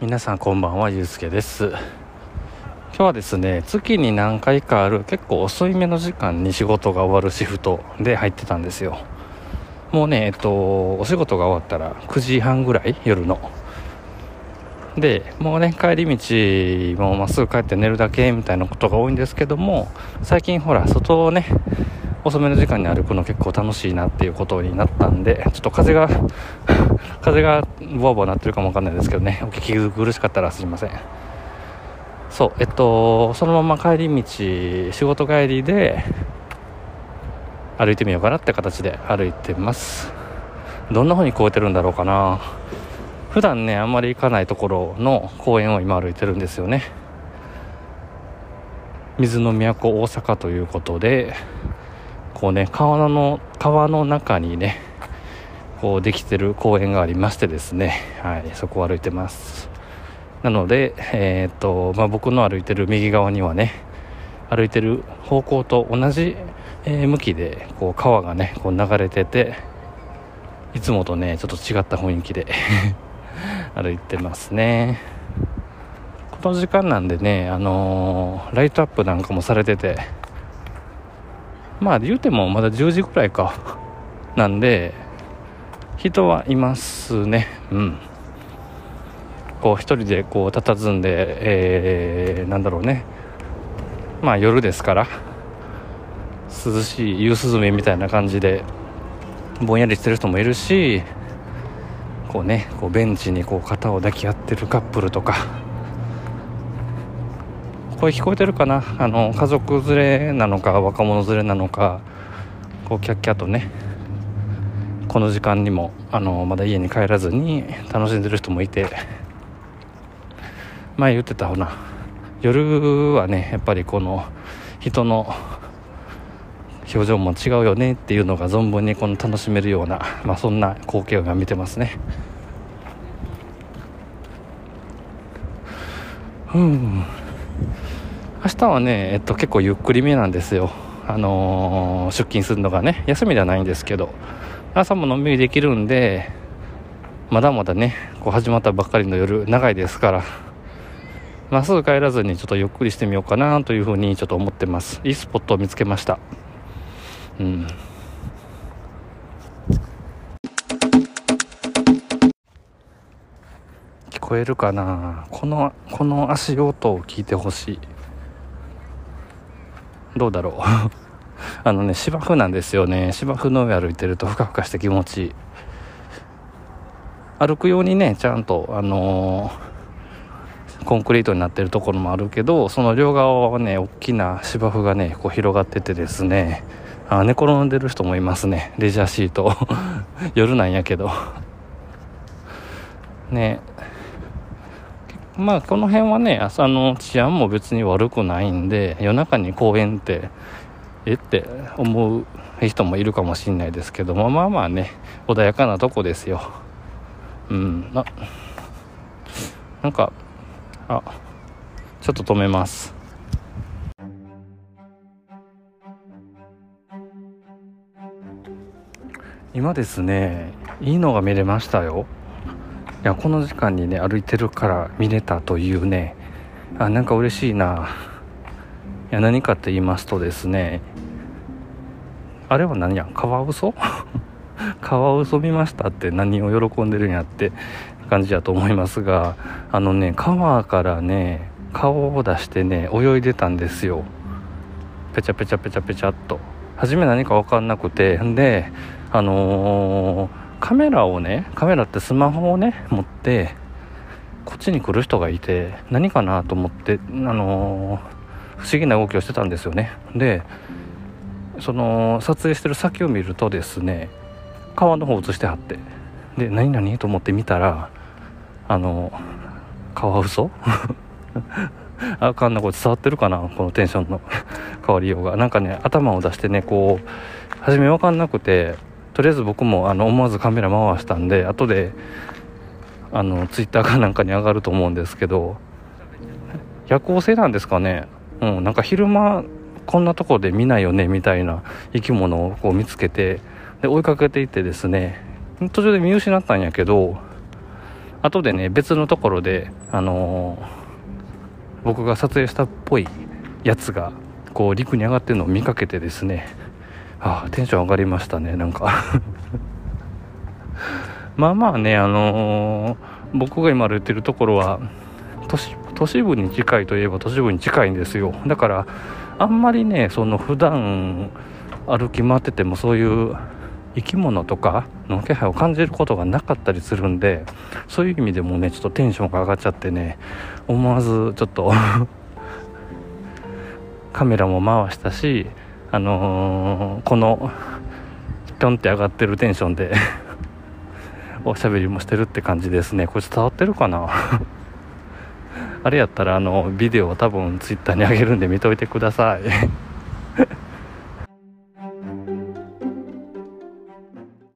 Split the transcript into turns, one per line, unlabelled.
皆さんこんばんはゆうすけです。今日はですね月に何回かある結構遅いめの時間に仕事が終わるシフトで入ってたんですよ。もうねえっとお仕事が終わったら9時半ぐらい夜の。でもうね帰り道もうまっすぐ帰って寝るだけみたいなことが多いんですけども最近ほら外をね遅めの時間に歩くの結構楽しいなっていうことになったんでちょっと風が 風がボワボワなってるかもわかんないですけどね。お聞き苦しかったらすいません。そうえっとそのまま帰り道仕事帰りで歩いてみようかなって形で歩いてます。どんな風に越えてるんだろうかな。普段ねあんまり行かないところの公園を今歩いてるんですよね。水の都大阪ということでこうね川の川の中にねこうできてる公園がありましてですね、はい、そこを歩いてます。なので、えー、っとまあ、僕の歩いてる右側にはね歩いてる方向と同じ、えー、向きでこう川がねこう流れてていつもとねちょっと違った雰囲気で 歩いてますね。この時間なんでね、あのー、ライトアップなんかもされててまあ言うてもまだ10時ぐらいか。なんで人はいますね。うん。こう一人でこう佇んで、えー、なんだろうね。まあ夜ですから。涼しい夕涼みみたいな感じでぼんやりしてる人もいるしこうねこうベンチにこう肩を抱き合ってるカップルとか。声聞こえてるかな？あの家族連れなのか若者連れなのかこうキャッキャとねこの時間にもあのまだ家に帰らずに楽しんでる人もいて。前言ってたほな。夜はねやっぱりこの人の表情も違うよねっていうのが存分にこの楽しめるような、まあ、そんな光景を見てますね。うん。明日はね、えっと、結構ゆっくりめなんですよ、あのー、出勤するのがね休みではないんですけど朝ものんびりできるんでまだまだねこう始まったばっかりの夜長いですからまっすぐ帰らずにちょっとゆっくりしてみようかなというふうにちょっと思ってます。いいスポットを見つけました。うん。聞こえるかな？このこの足音を聞いてほしい。どうだろう。あのね芝生なんですよね。芝生の上歩いてるとふかふかして気持ちいい。歩くようにねちゃんとあのー、コンクリートになってるところもあるけどその両側はね大きな芝生がねこう広がっててですね。あ寝転んでる人もいますね。レジャーシート。夜なんやけど。ね。まあこの辺はね朝の治安も別に悪くないんで夜中に公園ってえって思う人もいるかもしれないですけどもまあまあね穏やかなとこですよ。うんあなんかあちょっと止めます。今ですねいいのが見れましたよ。いやこの時間にね歩いてるから見れたというね。あなんか嬉しいな。いや何かって言いますとですね。あれは何や？カワウソ？カワウソ見ましたって何を喜んでるんやって感じやと思いますが。あのね川からね顔を出してね泳いでたんですよ。ペチャペチャペチャペチャっと。初め何か分かんなくて。んであのーカメラをねカメラってスマホをね持ってこっちに来る人がいて何かなと思ってあのー、不思議な動きをしてたんですよね。でその撮影してる先を見るとですね川の方映してはってで何々と思って見たらあのカワウソあかんなこれ伝わってるかな？このテンションの 変わりようが。なんかね頭を出してねこう初め分かんなくてとりあえず僕もあの思わずカメラ回したんで後であのツイッターかなんかに上がると思うんですけど夜行性なんですかね。うんなんか昼間こんなとこで見ないよねみたいな生き物をこう見つけてで追いかけていってですね途中で見失ったんやけど後でね別のところであの僕が撮影したっぽいやつがこう陸に上がってるのを見かけてですねあテンション上がりましたねなんか。まあまあねあのー、僕が今歩いてるところは都市都市部に近いといえば都市部に近いんですよ。だからあんまりねその普段歩き回っててもそういう生き物とかの気配を感じることがなかったりするんでそういう意味でもねちょっとテンションが上がっちゃってね思わずちょっと カメラも回したしあのー、このピョンって上がってるテンションで おしゃべりもしてるって感じですね。これ伝わってるかな？あれやったらあのビデオを多分ツイッターに上げるんで見といてください。